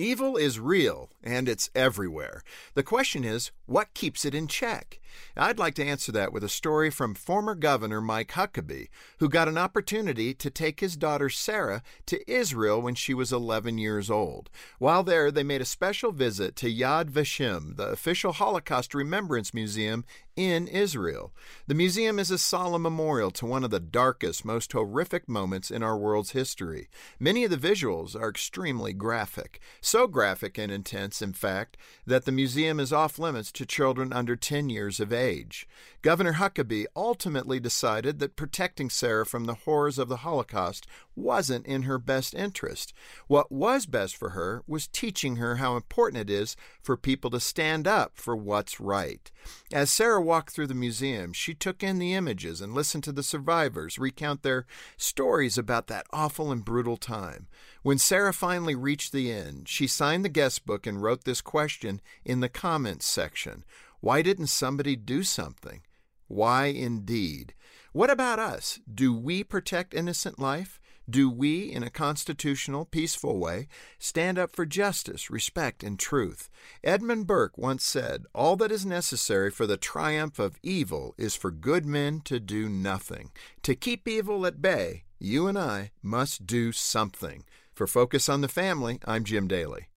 Evil is real and it's everywhere. The question is, what keeps it in check? I'd like to answer that with a story from former Governor Mike Huckabee, who got an opportunity to take his daughter Sarah to Israel when she was 11 years old. While there, they made a special visit to Yad Vashem, the official Holocaust Remembrance Museum in Israel. The museum is a solemn memorial to one of the darkest, most horrific moments in our world's history. Many of the visuals are extremely graphic. So graphic and intense, in fact, that the museum is off limits to children under 10 years of age. Governor Huckabee ultimately decided that protecting Sarah from the horrors of the Holocaust wasn't in her best interest. What was best for her was teaching her how important it is for people to stand up for what's right. As Sarah walked through the museum, she took in the images and listened to the survivors recount their stories about that awful and brutal time. When Sarah finally reached the end, she signed the guest book and wrote this question in the comments section Why didn't somebody do something? Why indeed? What about us? Do we protect innocent life? Do we, in a constitutional, peaceful way, stand up for justice, respect, and truth? Edmund Burke once said, All that is necessary for the triumph of evil is for good men to do nothing. To keep evil at bay, you and I must do something. For Focus on the Family, I'm Jim Daly.